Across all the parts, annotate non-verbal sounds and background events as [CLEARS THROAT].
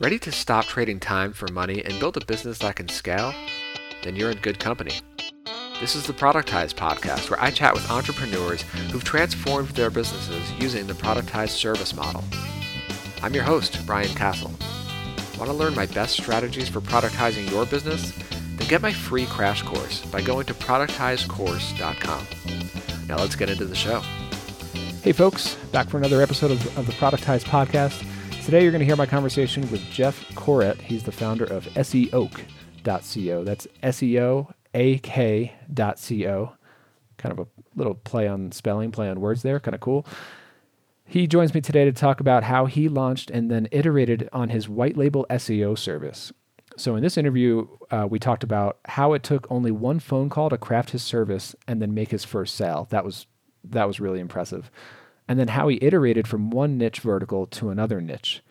Ready to stop trading time for money and build a business that can scale? Then you're in good company. This is the Productize podcast, where I chat with entrepreneurs who've transformed their businesses using the productized service model. I'm your host, Brian Castle. Want to learn my best strategies for productizing your business? Then get my free crash course by going to productizecourse.com. Now let's get into the show. Hey, folks, back for another episode of, of the Productize podcast. Today, you're going to hear my conversation with Jeff Couret. He's the founder of SEOak.co. That's S-E-O-A-K.co. Kind of a little play on spelling, play on words there. Kind of cool. He joins me today to talk about how he launched and then iterated on his white label SEO service. So, in this interview, uh, we talked about how it took only one phone call to craft his service and then make his first sale. That was that was really impressive and then how he iterated from one niche vertical to another niche.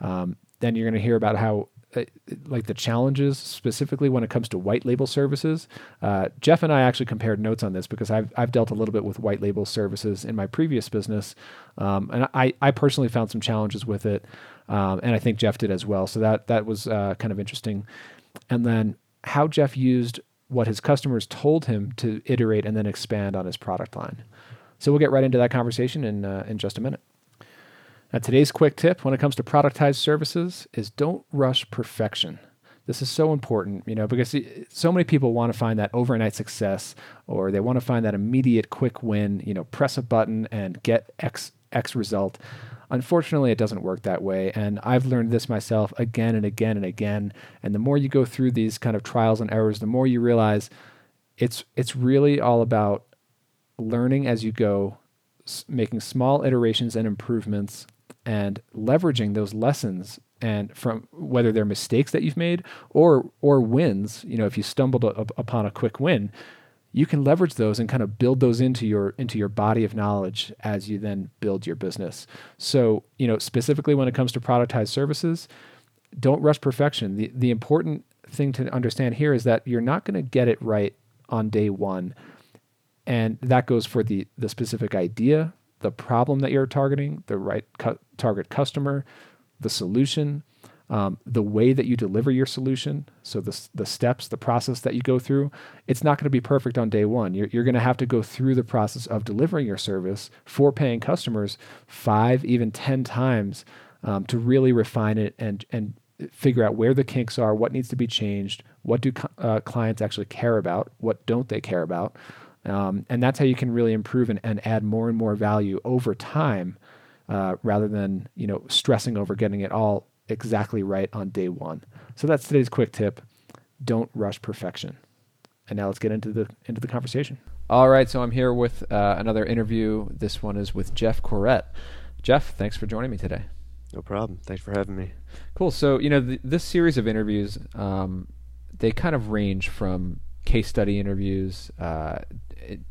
Um, then you're going to hear about how, uh, like the challenges specifically when it comes to white label services. Uh, Jeff and I actually compared notes on this because I've, I've dealt a little bit with white label services in my previous business. Um, and I, I personally found some challenges with it. Um, and I think Jeff did as well. So that, that was uh, kind of interesting. And then how Jeff used what his customers told him to iterate and then expand on his product line. So we'll get right into that conversation in, uh, in just a minute. Now, today's quick tip when it comes to productized services is don't rush perfection. This is so important, you know, because so many people want to find that overnight success or they want to find that immediate quick win, you know, press a button and get X X result. Unfortunately, it doesn't work that way. And I've learned this myself again and again and again. And the more you go through these kind of trials and errors, the more you realize it's it's really all about learning as you go, making small iterations and improvements, and leveraging those lessons and from whether they're mistakes that you've made or or wins. You know, if you stumbled a, upon a quick win, you can leverage those and kind of build those into your into your body of knowledge as you then build your business. So, you know, specifically when it comes to productized services, don't rush perfection. The the important thing to understand here is that you're not going to get it right on day 1 and that goes for the the specific idea, the problem that you're targeting, the right cu- target customer, the solution, um, the way that you deliver your solution. So the the steps, the process that you go through. It's not going to be perfect on day one. You're you're going to have to go through the process of delivering your service for paying customers five, even ten times um, to really refine it and and figure out where the kinks are, what needs to be changed, what do uh, clients actually care about, what don't they care about. Um, and that's how you can really improve and, and add more and more value over time uh, rather than you know stressing over getting it all exactly right on day one. So that's today's quick tip. Don't rush perfection. And now let's get into the into the conversation. All right, so I'm here with uh, another interview. This one is with Jeff Couret. Jeff, thanks for joining me today. No problem. Thanks for having me. Cool. So you know th- this series of interviews, um, they kind of range from case study interviews uh,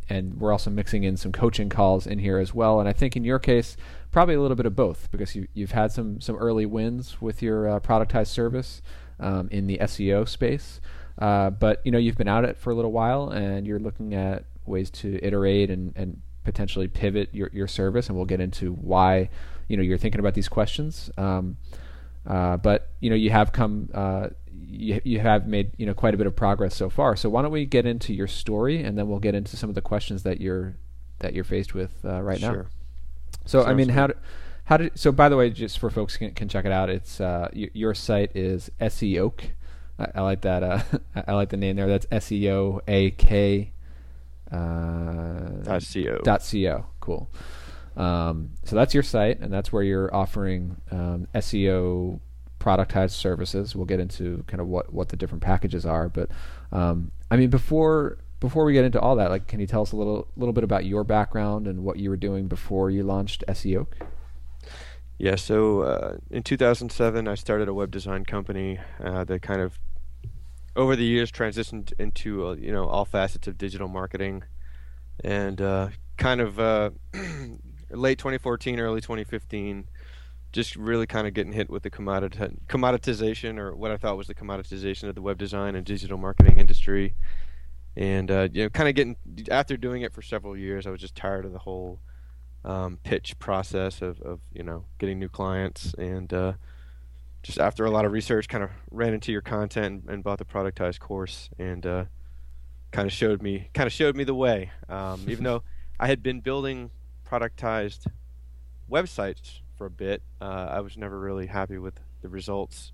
and we're also mixing in some coaching calls in here as well. And I think in your case, probably a little bit of both because you, you've had some some early wins with your uh, productized service um, in the SEO space. Uh, but you know you've been at it for a little while, and you're looking at ways to iterate and, and potentially pivot your, your service. And we'll get into why you know you're thinking about these questions. Um, uh, but you know you have come uh, you, you have made you know quite a bit of progress so far. So why don't we get into your story, and then we'll get into some of the questions that you're that you're faced with uh, right now. sure. now. So Sounds I mean, good. how did how did so? By the way, just for folks can, can check it out, it's uh, y- your site is SEOak. I, I like that. Uh, [LAUGHS] I like the name there. That's S E O A K. Uh, dot co. dot co. Cool. Um, so that's your site, and that's where you're offering um, SEO productized services. We'll get into kind of what, what the different packages are, but um, I mean before before we get into all that, like, can you tell us a little little bit about your background and what you were doing before you launched SEO? Yeah, so uh, in 2007, I started a web design company uh, that kind of, over the years, transitioned into uh, you know all facets of digital marketing, and uh, kind of uh, [CLEARS THROAT] late 2014, early 2015, just really kind of getting hit with the commodit- commoditization, or what I thought was the commoditization of the web design and digital marketing industry, and uh, you know, kind of getting after doing it for several years, I was just tired of the whole um, pitch process of, of you know getting new clients and uh, just after a lot of research, kind of ran into your content and, and bought the productized course, and uh, kind of showed me kind of showed me the way. Um, even [LAUGHS] though I had been building productized websites for a bit, uh, I was never really happy with the results,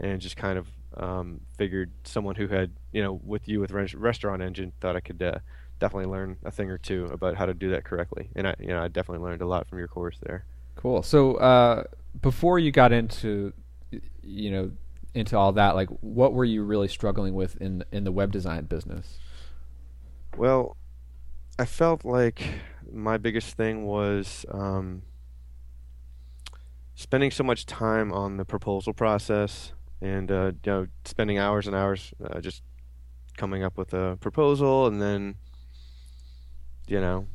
and just kind of um, figured someone who had you know with you with Restaurant Engine thought I could uh, definitely learn a thing or two about how to do that correctly, and I you know I definitely learned a lot from your course there. Cool. So uh, before you got into you know into all that, like what were you really struggling with in in the web design business? Well, I felt like my biggest thing was um, spending so much time on the proposal process and uh, you know spending hours and hours uh, just coming up with a proposal and then you know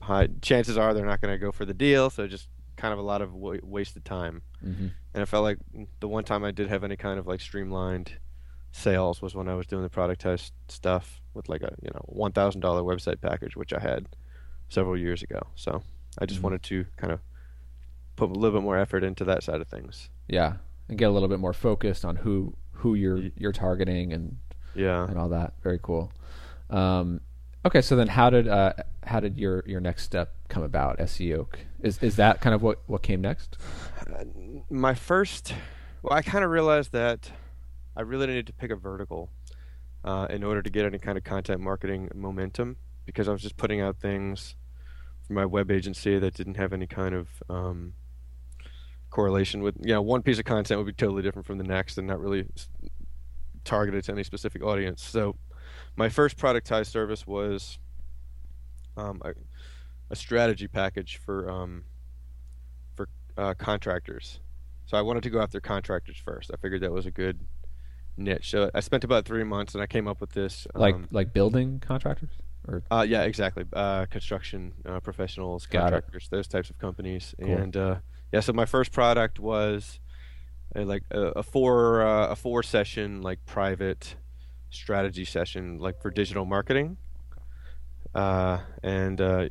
high, chances are they're not going to go for the deal so just kind of a lot of w- wasted time mm-hmm. and i felt like the one time i did have any kind of like streamlined sales was when i was doing the productized stuff with like a you know one thousand dollar website package which i had several years ago so i just mm-hmm. wanted to kind of put a little bit more effort into that side of things yeah and get a little bit more focused on who who you're you're targeting and yeah and all that. Very cool. Um, okay, so then how did uh, how did your your next step come about? SEO is is that kind of what what came next? Uh, my first, well, I kind of realized that I really needed to pick a vertical uh, in order to get any kind of content marketing momentum because I was just putting out things for my web agency that didn't have any kind of um, correlation with you know one piece of content would be totally different from the next and not really targeted to any specific audience. So my first productized service was um, a, a, strategy package for um, for uh, contractors. So I wanted to go after contractors first. I figured that was a good niche. So I spent about three months and I came up with this. Like um, like building contractors. Or uh, yeah, exactly. Uh, construction uh, professionals, contractors, those types of companies, cool. and uh, yeah, so my first product was a, like a, a four uh, a four session like private strategy session like for digital marketing, uh, and uh,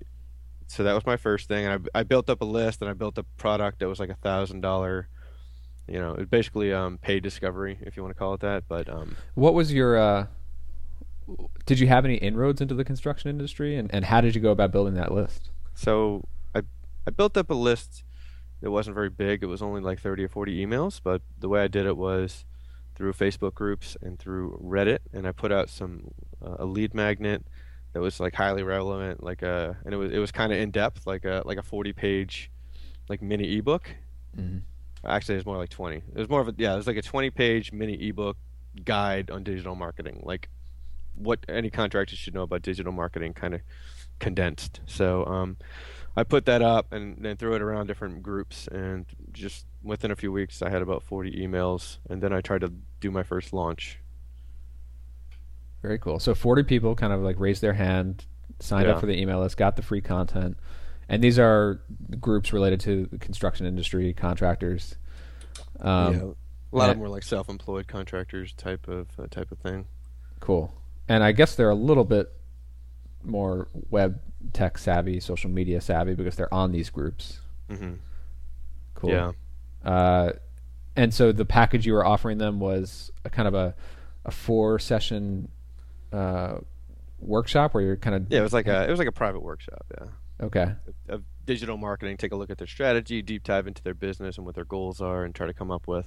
so that was my first thing. And I, I built up a list and I built a product that was like a thousand dollar. You know, it basically um, paid discovery, if you want to call it that. But um, what was your uh, did you have any inroads into the construction industry and, and how did you go about building that list so i i built up a list it wasn't very big. It was only like 30 or 40 emails, but the way I did it was through Facebook groups and through Reddit, and I put out some uh, a lead magnet that was like highly relevant, like a and it was it was kind of in depth, like a like a 40 page like mini ebook. Mm-hmm. Actually, it was more like 20. It was more of a yeah, it was like a 20 page mini ebook guide on digital marketing, like what any contractor should know about digital marketing, kind of condensed. So. um I put that up and then threw it around different groups, and just within a few weeks, I had about 40 emails, and then I tried to do my first launch. Very cool. So 40 people kind of like raised their hand, signed yeah. up for the email list, got the free content, and these are groups related to the construction industry, contractors. Um, yeah, a lot of them were like self-employed contractors type of uh, type of thing. Cool. And I guess they're a little bit more web tech savvy, social media savvy because they're on these groups. Mm-hmm. Cool. Yeah. Uh, and so the package you were offering them was a kind of a a four session uh, workshop where you're kind of yeah it was like a it was like a private workshop yeah okay of, digital marketing take a look at their strategy deep dive into their business and what their goals are and try to come up with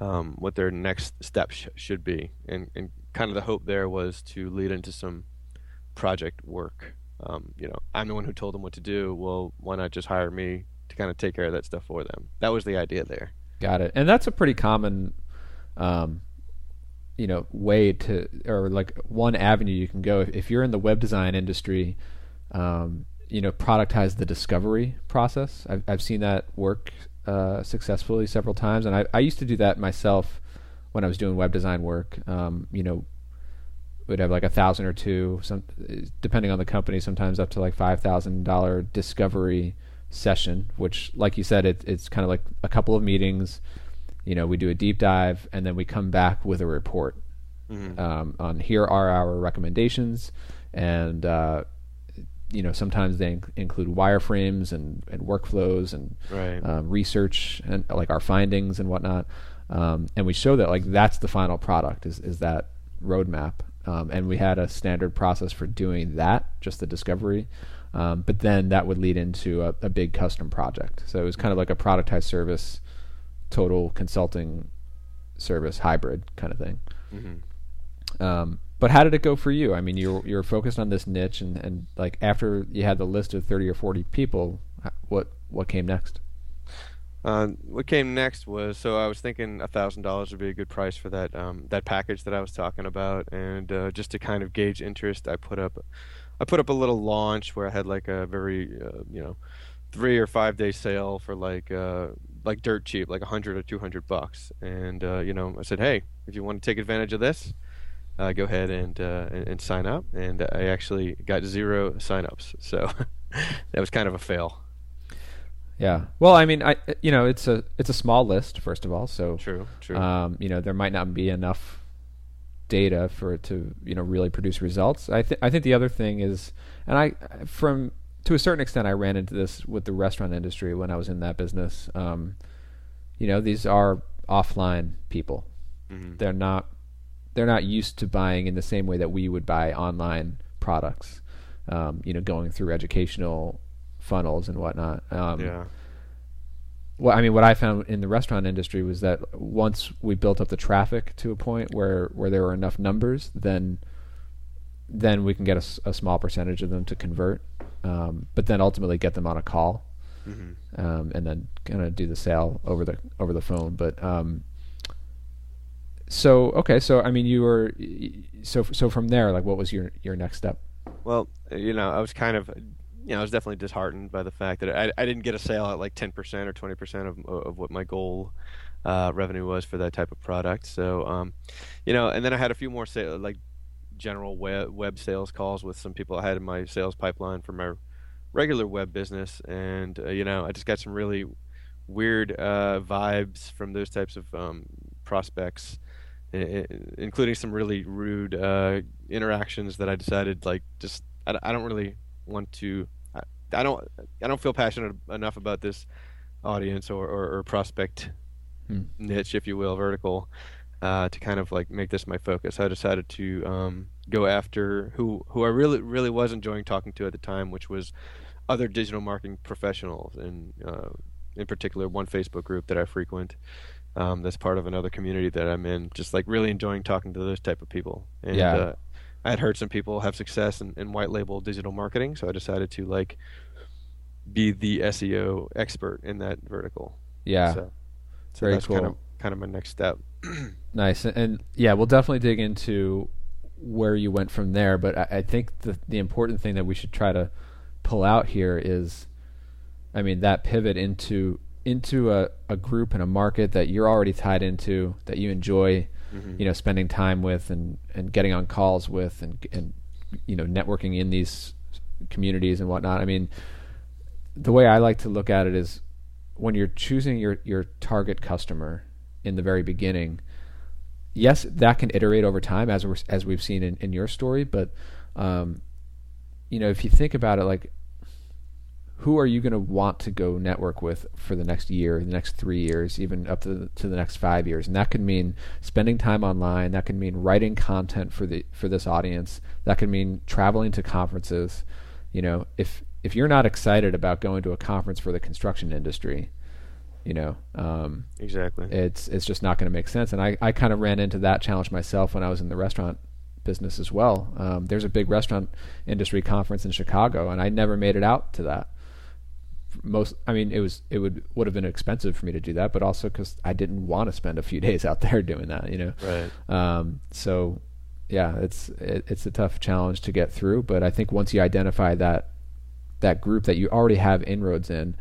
um, what their next steps sh- should be and and kind of the hope there was to lead into some project work um, you know, I'm the one who told them what to do. Well, why not just hire me to kind of take care of that stuff for them? That was the idea there. Got it. And that's a pretty common, um, you know, way to, or like one avenue you can go. If, you're in the web design industry, um, you know, productize the discovery process. I've, I've seen that work uh, successfully several times. And I, I used to do that myself when I was doing web design work. Um, you know, would have like a thousand or two, some depending on the company, sometimes up to like five thousand dollar discovery session. Which, like you said, it, it's kind of like a couple of meetings. You know, we do a deep dive, and then we come back with a report mm-hmm. um, on here are our recommendations, and uh, you know sometimes they inc- include wireframes and, and workflows and Right. um, research and like our findings and whatnot. Um, and we show that like that's the final product is is that roadmap. Um, and we had a standard process for doing that, just the discovery. Um, but then that would lead into a, a big custom project. So it was kind of like a productized service, total consulting service hybrid kind of thing. hmm Um, but how did it go for you? I mean, you're you were focused on this niche, and, and like after you had the list of thirty or forty people, what what came next? Uh, what came next was so I was thinking a thousand dollars would be a good price for that um, that package that I was talking about, and uh, just to kind of gauge interest, I put up I put up a little launch where I had like a very uh, you know three or five day sale for like uh, like dirt cheap, like a hundred or two hundred bucks, and uh, you know I said, hey, if you want to take advantage of this. Uh, go ahead and, and and sign up, and I actually got zero signups, so [LAUGHS] that was kind of a fail. Yeah. Well, I mean, I you know it's a it's a small list first of all, so True, true. um, you know there might not be enough data for it to you know really produce results. I think I think the other thing is, and I from to a certain extent I ran into this with the restaurant industry when I was in that business. Um, you know, these are offline people. Mhm. They're not they're not used to buying in the same way that we would buy online products. Um, you know, going through educational funnels and whatnot. Um, yeah. well, I mean, what I found in the restaurant industry was that once we built up the traffic to a point where, where there were enough numbers, then then we can get a small percentage of them to convert, um, but then ultimately get them on a call, hmm um, and then kind of do the sale over the over the phone. But um, so okay, so I mean, you were so so from there, like, what was your your next step? Well, you know, I was kind of, you know, I was definitely disheartened by the fact that I, I didn't get a sale at like 10% or 20% of, of what my goal uh, revenue was for that type of product. So, um, you know, and then I had a few more like general web, web sales calls with some people I had in my sales pipeline for my regular web business. And, uh, you know, I just got some really weird uh, vibes from those types of um, prospects including some really rude uh, interactions that I decided like just I, I don't really want to I, I don't I don't feel passionate enough about this audience or, or, or prospect Hmm. niche if you will vertical uh, to kind of like make this my focus I decided to um, go after who who I really really was enjoying talking to at the time which was other digital marketing professionals and uh, in particular one Facebook group that I frequent um, that's part of another community that I'm in. Just like really enjoying talking to those type of people. And Yeah. uh, I had heard some people have success in, in white label digital marketing, so I decided to like be the SEO expert in that vertical. Yeah, so, so very that's kind of kind of my next step. [CLEARS THROAT] Nice, and, and yeah, we'll definitely dig into where you went from there. But I, I think the the important thing that we should try to pull out here is, I mean, that pivot into into a, a group and a market that you're already tied into, that you enjoy, Mhm. you know, spending time with and and getting on calls with and and you know networking in these communities and whatnot. I mean, the way I like to look at it is when you're choosing your your target customer in the very beginning yes that can iterate over time as we're, as we've seen in, in your story but um, you know if you think about it like who are you going to want to go network with for the next year the next three years even up to the, to the next five years and that could mean spending time online that could mean writing content for the for this audience that could mean traveling to conferences you know if if you're not excited about going to a conference for the construction industry you know um, Exactly. it's it's just not going to make sense. And I, I kind of ran into that challenge myself when I was in the restaurant business as well. Um, there's a big restaurant industry conference in Chicago, and I never made it out to that. Most, I mean, it was it would would have been expensive for me to do that, but also because I didn't want to spend a few [LAUGHS] days out there doing that, you know. right. Um, so, yeah, it's it, it's a tough challenge to get through. But I think once you identify that that group that you already have inroads in,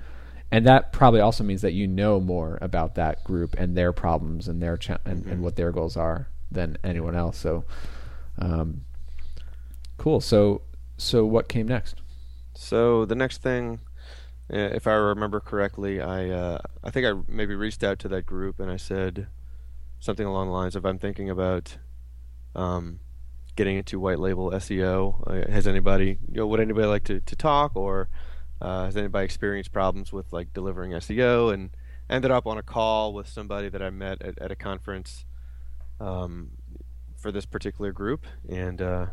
and that probably also means that you know more about that group and their problems and their cha- and, and Mhm. what their goals are than anyone else. So, um, cool. So, so what came next? So the next thing, if I remember correctly, I uh, I think I maybe reached out to that group and I said something along the lines of I'm thinking about um, getting into white label SEO. Uh, has anybody, you know, would anybody like to, to talk, or uh, has anybody experienced problems with like delivering SEO? And ended up on a call with somebody that I met at, at a conference um, for this particular group, and uh,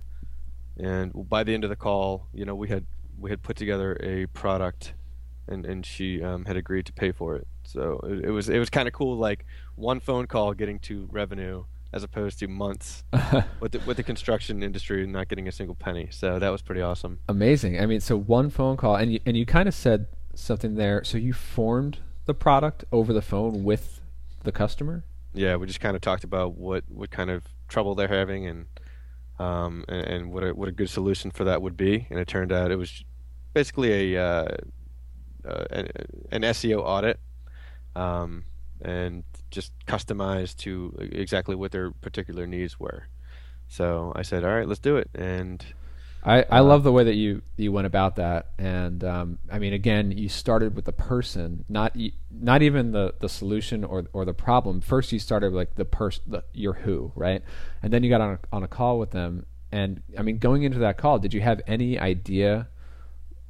and by the end of the call, you know, we had we had put together a product, and and she um, had agreed to pay for it. So it, it was it was kind of cool, like one phone call getting to revenue as opposed to months [LAUGHS] with the, with the construction industry not getting a single penny. So that was pretty awesome. Amazing. I mean, so one phone call, and you, and you kind of said something there. So you formed the product over the phone with the customer. Yeah, we just kind of talked about what what kind of trouble they're having and um, and, and, what a what a good solution for that would be. And it turned out it was basically a uh, uh, an, SEO audit. Um, and just customized to exactly what their particular needs were. So I said, "All right, let's do it." And I, I uh, love the way that you you went about that. And um, I mean, again, you started with the person, not not even the, the solution or or the problem. First, you started with like the person, your who, right? And then you got on a, on a call with them. And I mean, going into that call, did you have any idea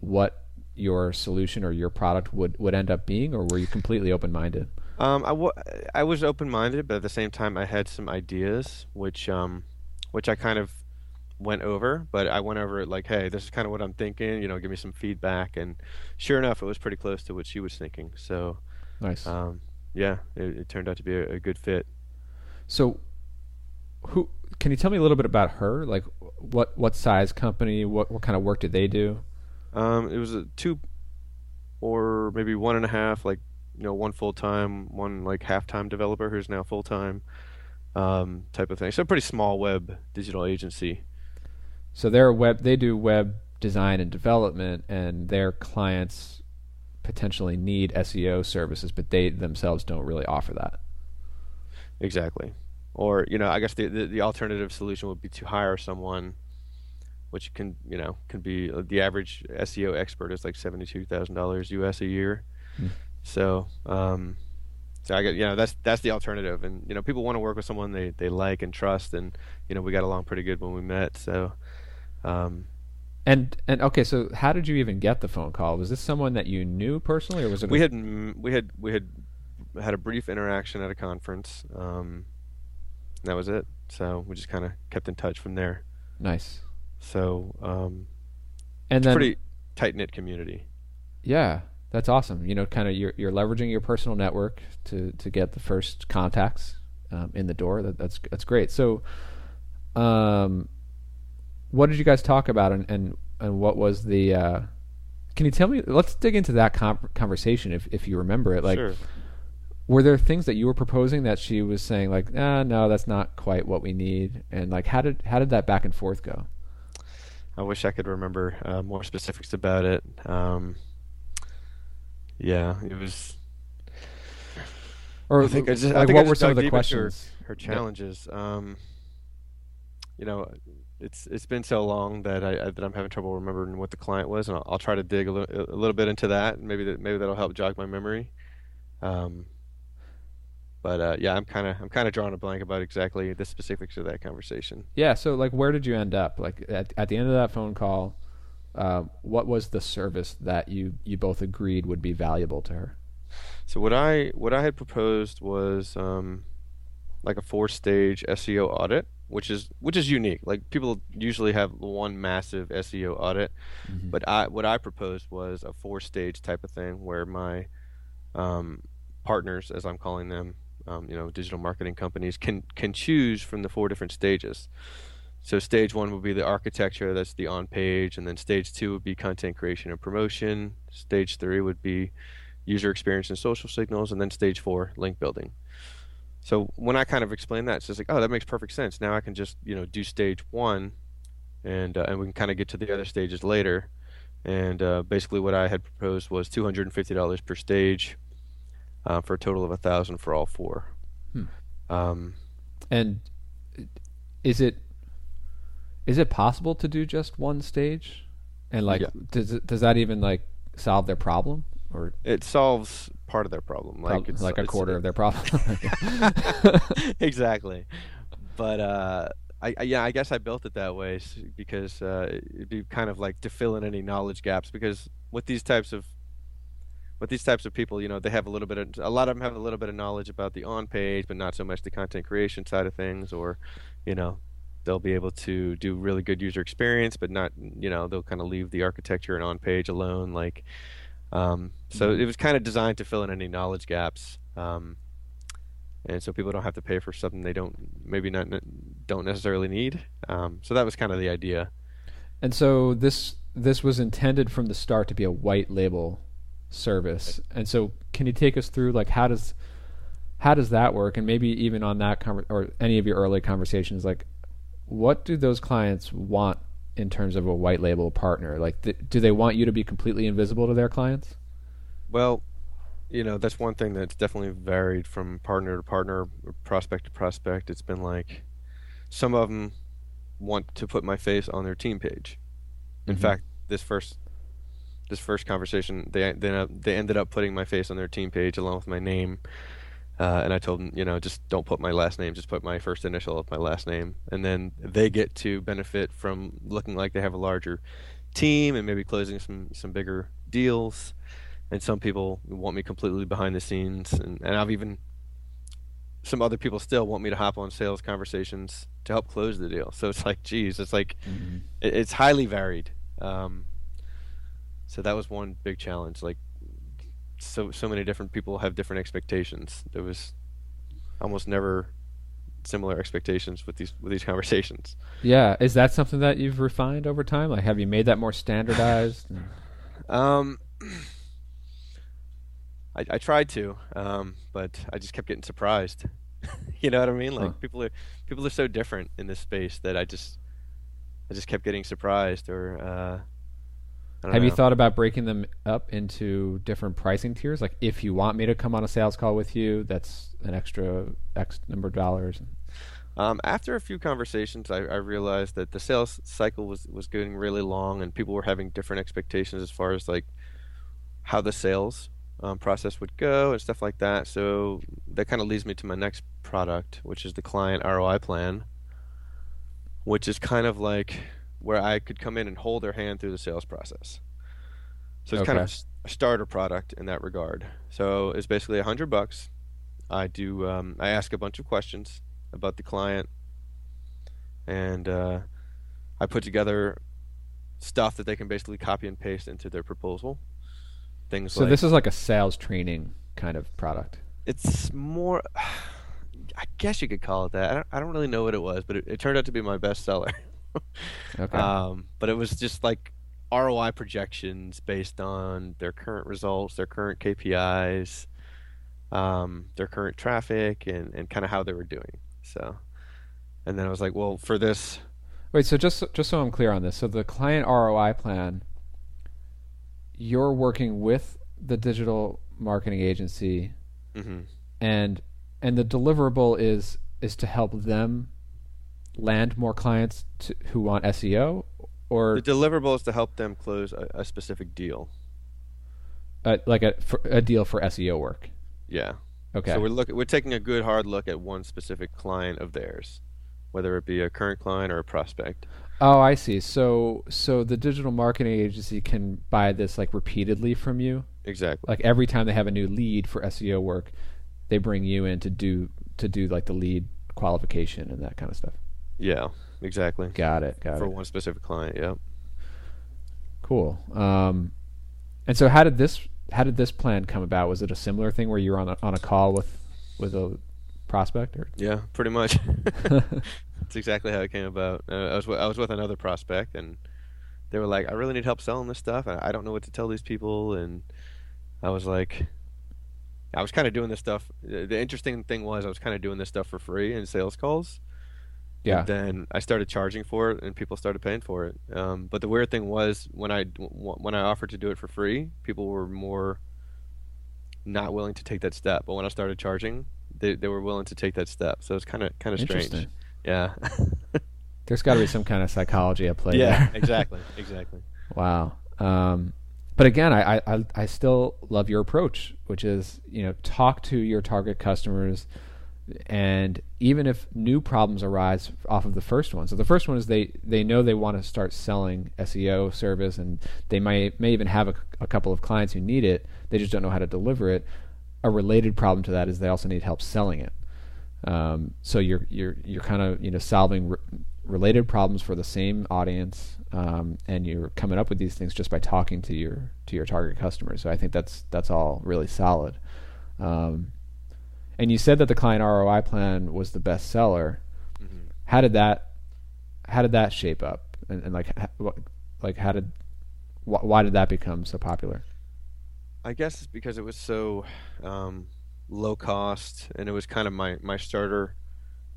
what your solution or your product would, would end up being, or were you completely open minded? Um, I, w- I was open minded, but at the same time, I had some ideas, which um, which I kind of went over. But I went over it like, hey, this is kind of what I'm thinking. You know, give me some feedback. And sure enough, it was pretty close to what she was thinking. So nice. Um, yeah, it, it, turned out to be a, a, good fit. So, who can you tell me a little bit about her? Like, what what size company? What what kind of work did they do? Um, it was a two or maybe one and a half like you know one full time, one like half time developer who's now full time, um, type of thing. So a pretty small web digital agency. So they're web. They do web design and development, and their clients potentially need SEO services, but they themselves don't really offer that. Exactly. Or you know, I guess the, the, the alternative solution would be to hire someone, which can you know can be uh, the average SEO expert is like seventy two thousand dollars US a year. Mm. So, um, so I get you know that's that's the alternative, and you know people want to work with someone they, they like and trust, and you know we got along pretty good when we met. So, um, and and okay, so how did you even get the phone call? Was this someone that you knew personally, or was it? We had we had we had had a brief interaction at a conference. Um, that was it. So we just kind of kept in touch from there. Nice. So, um, and then pretty tight knit community. Yeah, that's awesome. You know, kind of you're you're leveraging your personal network to to get the first contacts um, in the door. That, that's that's great. So, um, what did you guys talk about, and and, and what was the? Uh, can you tell me? Let's dig into that conversation if if you remember it. Like, sure. were there things that you were proposing that she was saying like, ah, no, that's not quite what we need, and like, how did how did that back and forth go? I wish I could remember uh, more specifics about it. Um, yeah, it was. Or I think I just, I think what I were some of the questions? Her, her challenges. Yeah. Um, you know, it's it's been so long that I, I, that I'm having trouble remembering what the client was, and I'll, I'll try to dig a little, a little bit into that. Maybe that maybe that'll help jog my memory. Um, but uh, yeah, I'm kind of I'm kind of drawing a blank about exactly the specifics of that conversation. Yeah. So like, where did you end up? Like at at the end of that phone call, uh, what was the service that you you both agreed would be valuable to her? So what I what I had proposed was um, like a four stage SEO audit, which is which is unique. Like people usually have one massive SEO audit, mm-hmm. but I what I proposed was a four stage type of thing where my um, partners, as I'm calling them, um, you know, digital marketing companies can can choose from the four different stages. So stage one would be the architecture, that's the on page, and then stage two would be content creation and promotion. Stage three would be user experience and social signals, and then stage four, link building. So when I kind of explain that, it's just like, oh, that makes perfect sense. Now I can just you know do stage one, and uh, and we can kind of get to the other stages later. And uh, basically, what I had proposed was two hundred and fifty dollars per stage, uh, for a total of a thousand for all four. Hmm. Um, and is it is it possible to do just one stage? And like, yeah. does it, does that even like solve their problem? Or it solves part of their problem, like like a quarter of their problem. [LAUGHS] [LAUGHS] exactly, but uh, I, I yeah, I guess I built it that way because uh, it'd be kind of like to fill in any knowledge gaps. Because with these types of with these types of people, you know, they have a little bit of a lot of them have a little bit of knowledge about the on page, but not so much the content creation side of things, or you know, they'll be able to do really good user experience, but not you know, they'll kind of leave the architecture and on page alone. Like, um, so it was kind of designed to fill in any knowledge gaps. Um, and so people don't have to pay for something they don't maybe not don't necessarily need. Um, so that was kind of the idea. And so this this was intended from the start to be a white label service. And so can you take us through like how does how does that work and maybe even on that conver- or any of your early conversations like what do those clients want in terms of a white label partner? Like th- do they want you to be completely invisible to their clients? Well, you know that's one thing that's definitely varied from partner to partner, prospect to prospect. It's been like some of them want to put my face on their team page. In Mhm. fact, this first this first conversation, they they they ended up putting my face on their team page along with my name. Uh, and I told them, you know, just don't put my last name, just put my first initial of my last name, and then they get to benefit from looking like they have a larger team and maybe closing some some bigger deals. And some people want me completely behind the scenes, and, and I've even some other people still want me to hop on sales conversations to help close the deal. So it's like, geez, it's like it, it's highly varied. Um, so that was one big challenge. Like, so so many different people have different expectations. There was almost never similar expectations with these with these [LAUGHS] conversations. Yeah, is that something that you've refined over time? Like have you made that more standardized? [LAUGHS] Um, I, I tried to, um, but I just kept getting surprised. [LAUGHS] you know what I mean? Like Huh. people are people are so different in this space that I just I just kept getting surprised. Or uh, Have you thought about breaking them up into different pricing tiers? Like, if you want me to come on a sales call with you, that's an extra X number of dollars. Um, after a few conversations, I, I realized that the sales cycle was, was getting really long, and people were having different expectations as far as like how the sales um, process would go and stuff like that. So that kind of leads me to my next product, which is the client ROI plan, which is kind of like where I could come in and hold their hand through the sales process. So it's kind of Okay. a s- a starter product in that regard. So it's basically a hundred bucks. I do. Um, I ask a bunch of questions about the client, and uh, I put together stuff that they can basically copy and paste into their proposal. Things So like this is like a sales training kind of product. it's more. [SIGHS] I guess you could call it that. I don't, I don't really know what it was, but it, it turned out to be my best seller. [LAUGHS] [LAUGHS] Okay. Um, but it was just like ROI projections based on their current results, their current KPIs, um, their current traffic, and, and kind of how they were doing. So, and then I was like, well, for this, Wait, so just just so I'm clear on this, so the client ROI plan, you're working with the digital marketing agency, mhm. and and the deliverable is is to help them land more clients to, who want SEO, or the deliverable is to help them close a, a specific deal. uh, like a for, a deal for SEO work. Yeah. Okay. So we're look we're taking a good hard look at one specific client of theirs, whether it be a current client or a prospect. oh, I see. So so the digital marketing agency can buy this like repeatedly from you. Exactly. Like every time they have a new lead for SEO work, they bring you in to do to do like the lead qualification and that kind of stuff. Yeah. Exactly. Got it. Got it. For it. one specific client. Yeah. Cool. Um, and so how did this how did this plan come about? Was it a similar thing where you were on a, on a call with with a prospect or? Yeah, pretty much. [LAUGHS] [LAUGHS] That's exactly how it came about. Uh, I was I was with another prospect, and they were like, "I really need help selling this stuff. and I don't know what to tell these people." And I was like, I was kind of doing this stuff. The the interesting thing was, I was kind of doing this stuff for free in sales calls. Yeah. And then I started charging for it, and people started paying for it. Um, but the weird thing was, when I when I offered to do it for free, people were more not willing to take that step. But when I started charging, they they were willing to take that step. So it's kind of kind of strange. Yeah. [LAUGHS] There's got to be some kind of psychology at play yeah. there. [LAUGHS] exactly. Exactly. Wow. Um, but again, I, I- I I still love your approach, which is you know talk to your target customers, and even if new problems arise off of the first one so the first one is they they know they want to start selling seo service and they might may even have a, a, couple of clients who need it. They just don't know how to deliver it. A related problem to that is they also need help selling it. Um, so you're you're you're kind of you know solving re- related problems for the same audience um, and you're coming up with these things just by talking to your to your target customers so i think that's that's all really solid. Um, and you said that the client ROI plan was the best seller. Mm-hmm. How did that how did that shape up? And, and like like how did wh- why did that become so popular? I guess it's because it was so um, low cost and it was kind of my my starter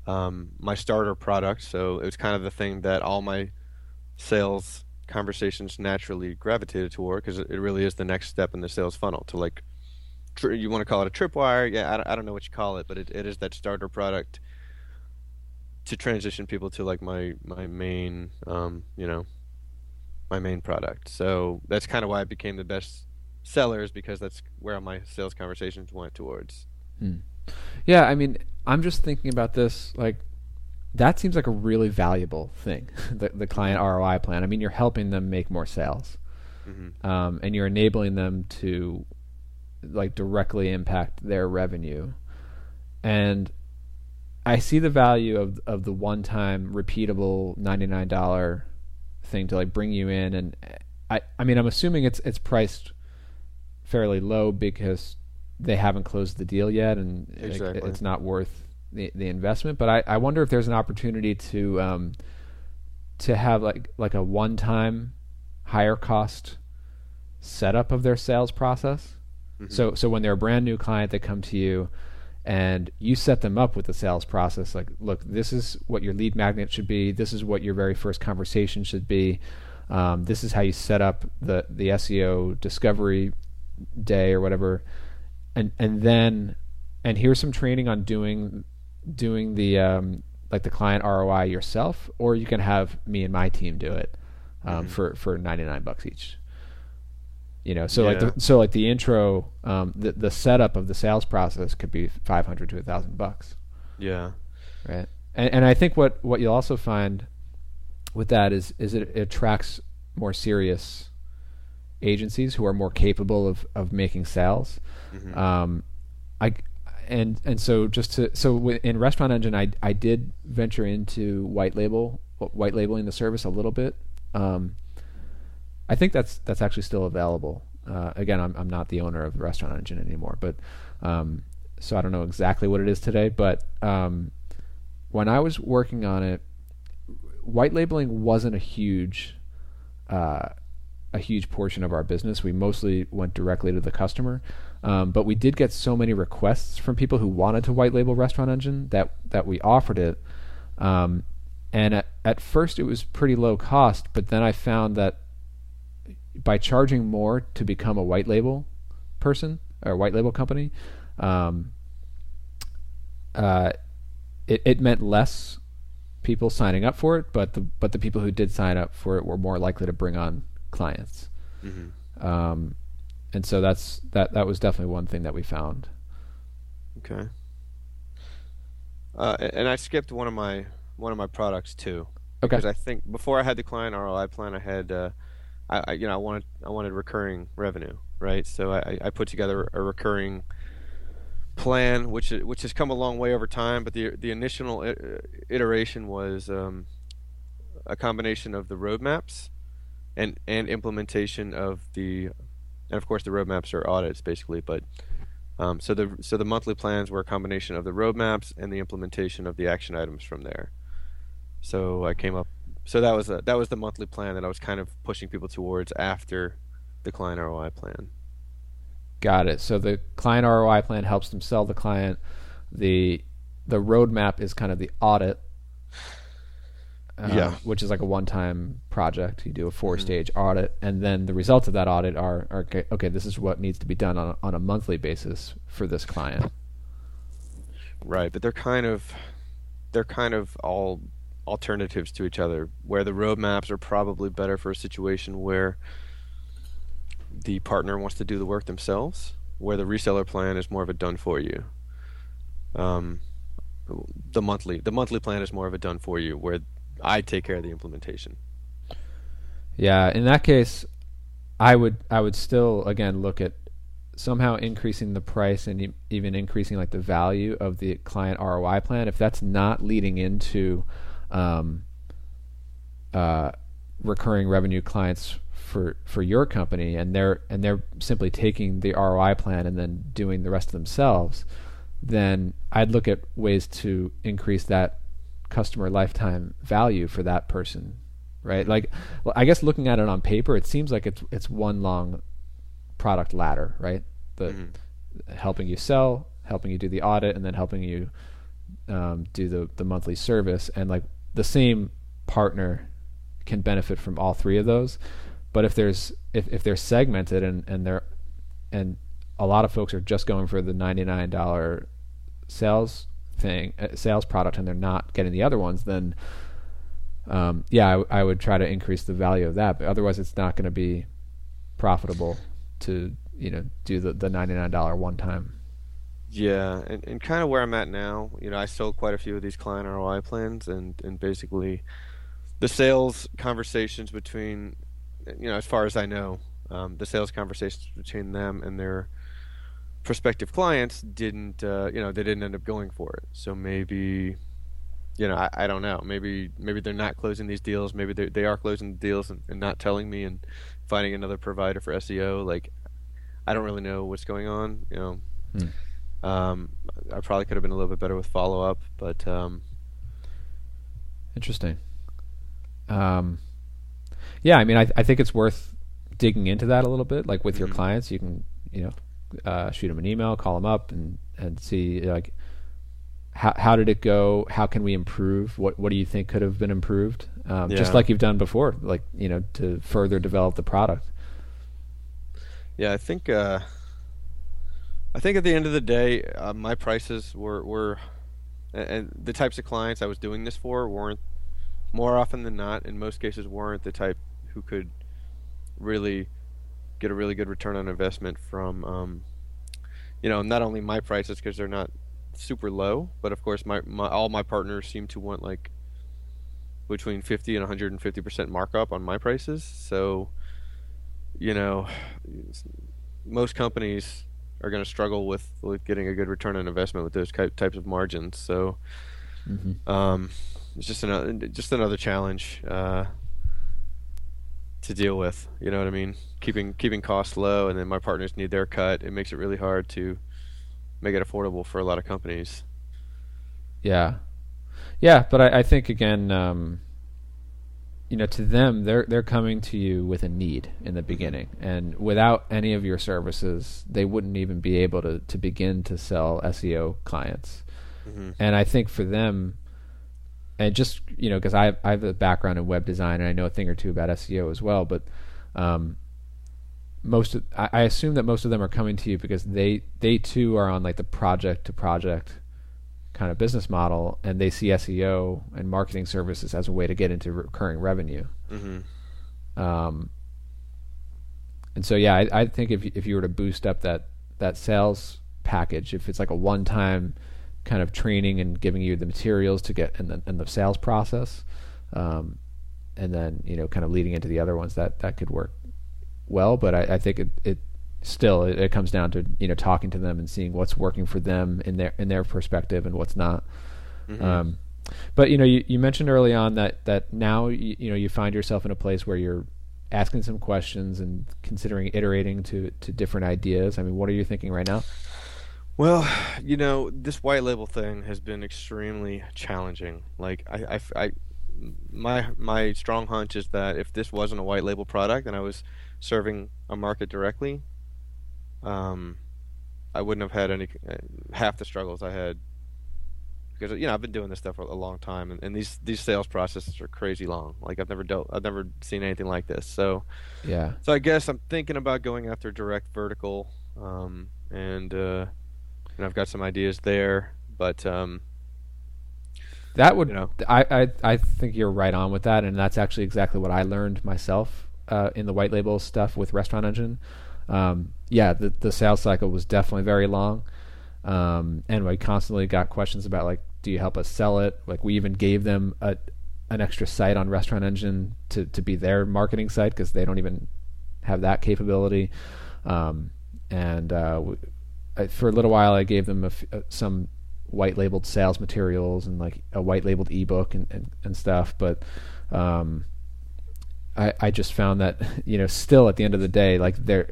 um, my starter product. So it was kind of the thing that all my sales conversations naturally gravitated toward because it really is the next step in the sales funnel to like tri- you want to call it a tripwire. Yeah, I don't, I don't know what you call it, but it, it is that starter product to transition people to like my my main um, you know my main product. So that's kind of why it became the best sellers because that's where my sales conversations went towards. Hmm. Yeah, I mean, I'm just thinking about this like that seems like a really valuable thing. [LAUGHS] the the client ROI plan. I mean, you're helping them make more sales, mm-hmm. um, and you're enabling them to like directly impact their revenue. And I see the value of of the one time repeatable ninety nine dollar thing to like bring you in and I I mean I'm assuming it's it's priced fairly low because they haven't closed the deal yet and exactly. it, it's not worth the the investment. But I, I wonder if there's an opportunity to um to have like like a one time higher cost setup of their sales process Mm-hmm. So so when they're a brand new client, they come to you and you set them up with the sales process like look this is what your lead magnet should be this is what your very first conversation should be um, this is how you set up the the seo discovery day or whatever and and then and here's some training on doing doing the um, like the client roi yourself or you can have me and my team do it um, mm-hmm. for for 99 bucks each you know so yeah. like the, so like the intro um, the the setup of the sales process could be 500 to a thousand bucks. Yeah. Right? And and i think what what you'll also find with that is is it, it attracts more serious agencies who are more capable of of making sales. Mm-hmm. um i and and so just to so in restaurant engine i i did venture into white label white labeling the service a little bit. Um I think that's that's actually still available. Uh, again, I'm I'm not the owner of the Restaurant Engine anymore, but um, so I don't know exactly what it is today. But um, when I was working on it, white labeling wasn't a huge uh, a huge portion of our business. We mostly went directly to the customer, um, but we did get so many requests from people who wanted to white label Restaurant Engine that that we offered it. Um, and at, at first, it was pretty low cost, but then I found that by charging more to become a white label person or white label company, um, uh, it, it meant less people signing up for it, but the but the people who did sign up for it were more likely to bring on clients. Mm-hmm. Um, and so that's that that was definitely one thing that we found. Okay. Uh, and I skipped one of my one of my products too. Okay. Because I think before I had the client ROI plan, I had uh, I, I, you know I wanted I wanted recurring revenue, right? So I, I put together a recurring plan, which which has come a long way over time. But the the initial iteration was um, a combination of the roadmaps and and implementation of the and of course the roadmaps are audits basically, but um, so the so the monthly plans were a combination of the roadmaps and the implementation of the action items from there. So I came up so that was a, that was the monthly plan that I was kind of pushing people towards after the client ROI plan. Got it. So the client ROI plan helps them sell the client. The the roadmap is kind of the audit. Uh, yeah. Which is like a one time project. You do a four stage mm-hmm. audit, and then the results of that audit are, are okay, okay, this is what needs to be done on a, on a monthly basis for this client. Right, but they're kind of they're kind of all alternatives to each other, where the roadmaps are probably better for a situation where the partner wants to do the work themselves, where the reseller plan is more of a done for you. Um, the monthly the monthly plan is more of a done for you where I take care of the implementation. Yeah, in that case, I would I would still again look at somehow increasing the price and even increasing like the value of the client ROI plan. If that's not leading into um, uh, recurring revenue clients for for your company, and they're and they're simply taking the ROI plan and then doing the rest of themselves, then I'd look at ways to increase that customer lifetime value for that person right like well, i guess looking at it on paper it seems like it's it's one long product ladder right the mm-hmm. helping you sell helping you do the audit and then helping you um, do the the monthly service and like the same partner can benefit from all three of those but if there's if, if they're segmented and and they're and a lot of folks are just going for the $99 sales thing, uh, sales product, and they're not getting the other ones, then um, yeah, I, I, would try to increase the value of that. But otherwise, it's not going to be profitable to you know do the the ninety nine dollar one time. Yeah, and, and kind of where I'm at now, you know, I sold quite a few of these client ROI plans, and and basically, the sales conversations between, you know, as far as I know, um, the sales conversations between them and their prospective clients didn't uh, you know they didn't end up going for it. So maybe you know I, I don't know. Maybe maybe they're not closing these deals. Maybe they they are closing the deals and, and not telling me and finding another provider for SEO like I don't really know what's going on you know. Hmm. Um, I probably could have been a little bit better with follow up but um, interesting um, yeah I mean I, I think it's worth digging into that a little bit like with mm-hmm. your clients you can you know uh, shoot them an email, call them up, and and see like how how did it go? How can we improve? What what do you think could have been improved? Um, yeah. Just like you've done before, like you know, to further develop the product. Yeah, I think uh, I think at the end of the day, uh, my prices were were and the types of clients I was doing this for weren't more often than not in most cases weren't the type who could really get a really good return on investment from, um, you know, not only my prices because they're not super low, but of course my, my all my partners seem to want like between 50 and 150 percent markup on my prices. So, you know, most companies are going to struggle with, with getting a good return on investment with those types of margins. So, mm-hmm. um, it's just another just another challenge. Uh, to deal with. You know what I mean? Keeping keeping costs low, and then my partners need their cut. It makes it really hard to make it affordable for a lot of companies. Yeah, yeah, but I, I think again, um, you know, to them, they're they're coming to you with a need in the beginning, and without any of your services, they wouldn't even be able to to begin to sell SEO clients. Mm-hmm. And I think for them, and just you know because I I have a background in web design and I know a thing or two about SEO as well, but um, most of, I, I assume that most of them are coming to you because they they too are on like the project to project kind of business model and they see SEO and marketing services as a way to get into recurring revenue. Mm-hmm. Um, and so yeah, I, I think if if you were to boost up that that sales package, if it's like a one time kind of training and giving you the materials to get in the, in the sales process, um, and then you know kind of leading into the other ones that that could work well. But I, I think it, it still it, it, comes down to you know talking to them and seeing what's working for them in their in their perspective and what's not. Mm-hmm. Um, but you know you, you mentioned early on that that now you, you know you find yourself in a place where you're asking some questions and considering iterating to to different ideas. I mean, what are you thinking right now? Well, you know, this white label thing has been extremely challenging. Like, I, I, I, my my strong hunch is that if this wasn't a white label product and I was serving a market directly, um, I wouldn't have had any uh, half the struggles I had because you know I've been doing this stuff for a long time, and, and these these sales processes are crazy long. Like I've never dealt, I've never seen anything like this. So yeah. So I guess I'm thinking about going after direct vertical, um, and uh, and I've got some ideas there. But um, that would, you know, I, I I think you're right on with that, and that's actually exactly what I learned myself uh, in the white label stuff with Restaurant Engine. Um, yeah, the the sales cycle was definitely very long. Um, and we constantly got questions about like, do you help us sell it? Like we even gave them a an extra site on Restaurant Engine to to be their marketing site because they don't even have that capability. Um, and uh, w- I, for a little while, I gave them a f- uh, some white labeled sales materials and like a white labeled ebook and, and, and stuff. But um, I, I just found that you know still at the end of the day, like they're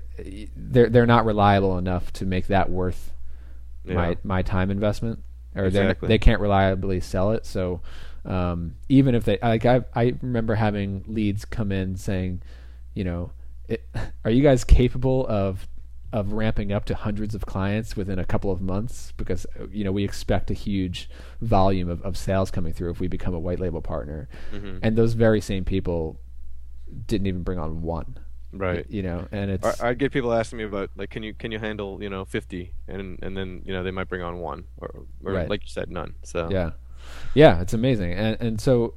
they're they're not reliable enough to make that worth Yeah. my my time investment, or Exactly. they can't reliably sell it. So um, even if they like, I I remember having leads come in saying, you know, it, are you guys capable of of ramping up to hundreds of clients within a couple of months because you know we expect a huge volume of, of sales coming through if we become a white label partner hmm and those very same people didn't even bring on one right. you know and it's Or I'd get people asking me about like, can you can you handle you know 50, and and then you know they might bring on one or, or Right. like you said none. So yeah yeah it's amazing and and so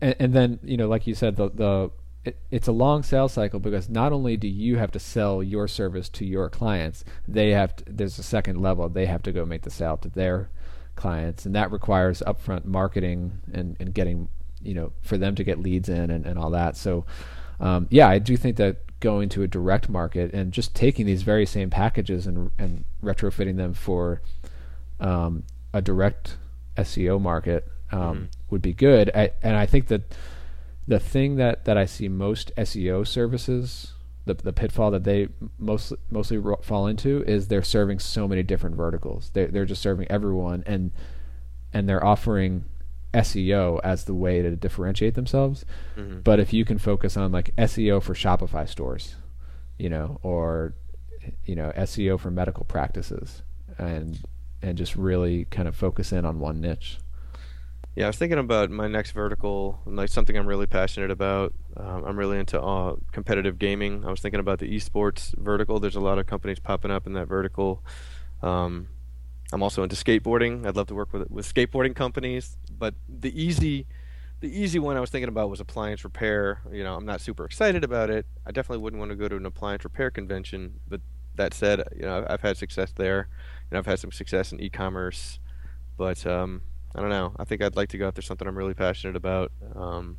and, and then you know like you said the the it, it's a long sales cycle because not only do you have to sell your service to your clients they have to, there's a second level they have to go make the sale to their clients and that requires upfront marketing and and getting you know for them to get leads in and, and all that so um, yeah i do think that going to a direct market and just taking these very same packages and and retrofitting them for um, a direct SEO market um, Mhm. would be good. I, and I think that the thing that, that I see most SEO services, the, the pitfall that they mostly mostly ro- fall into is they're serving so many different verticals. They're they're just serving everyone, and and they're offering SEO as the way to differentiate themselves. Mhm. But if you can focus on like SEO for Shopify stores, you know, or you know SEO for medical practices, and and just really kind of focus in on one niche. Yeah, I was thinking about my next vertical, like something I'm really passionate about. Um, I'm really into uh, competitive gaming. I was thinking about the esports vertical. There's a lot of companies popping up in that vertical. Um, I'm also into skateboarding. I'd love to work with with skateboarding companies, but the easy, the easy one I was thinking about was appliance repair. You know, I'm not super excited about it. I definitely wouldn't want to go to an appliance repair convention. But that said, you know, I've, had success there, and I've had some success in e-commerce. But um, I don't know. I think I'd like to go after something I'm really passionate about. Um,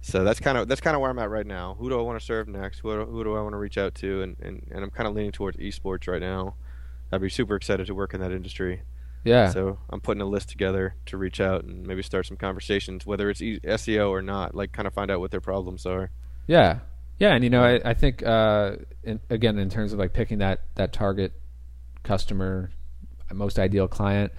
so that's kind of that's kind of where I'm at right now. Who do I want to serve next? Who who do I want to reach out to? And, and, and I'm kind of leaning towards esports right now. I'd be super excited to work in that industry. Yeah. So I'm putting a list together to reach out and maybe start some conversations, whether it's e- SEO or not. Like kind of find out what their problems are. Yeah, yeah, and you know, I, I think uh, in, again in terms of like picking that that target customer, most ideal client,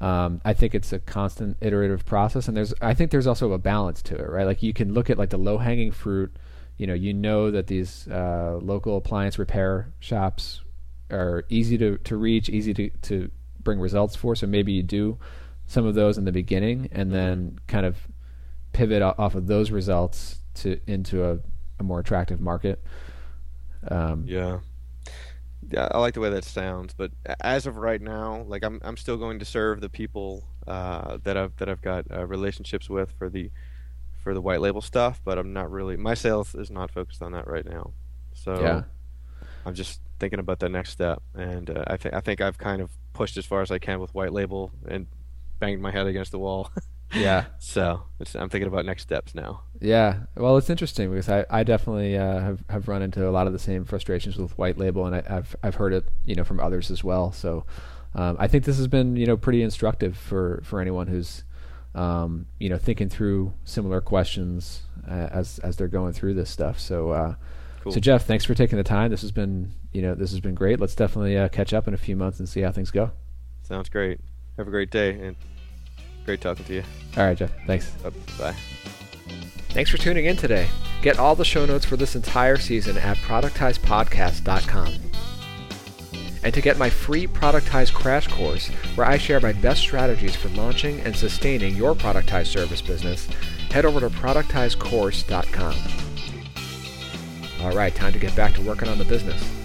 um, I think it's a constant iterative process, and there's I think there's also a balance to it, right? Like you can look at like the low hanging fruit. You know, you know that these uh, local appliance repair shops are easy to, to reach, easy to, to bring results for. So maybe you do some of those in the beginning, and then kind of pivot off of those results to into a, a more attractive market. Um, Yeah. Yeah, I like the way that sounds, but as of right now, like I'm I'm still going to serve the people uh, that I've that I've got uh, relationships with for the for the white label stuff, but I'm not really my sales is not focused on that right now. So Yeah. I'm just thinking about the next step, and uh, I think I think I've kind of pushed as far as I can with white label and banged my head against the wall. [LAUGHS] yeah, so it's, I'm thinking about next steps now. yeah. Well, it's interesting because I, I definitely uh, have have run into a lot of the same frustrations with white label, and I, I've I've heard it you know from others as well. So um, I think this has been you know pretty instructive for for anyone who's um, you know thinking through similar questions uh, as as they're going through this stuff. So. Uh, Cool. So Jeff, thanks for taking the time. This has been, you know, this has been great. Let's definitely uh, catch up in a few months and see how things go. Sounds great. Have a great day, and great talking to you. All right, Jeff. Thanks. Uh, Bye. Thanks for tuning in today. Get all the show notes for this entire season at productizepodcast.com. And to get my free Productize Crash Course, where I share my best strategies for launching and sustaining your Productize service business, head over to productizecourse.com. All right, time to get back to working on the business.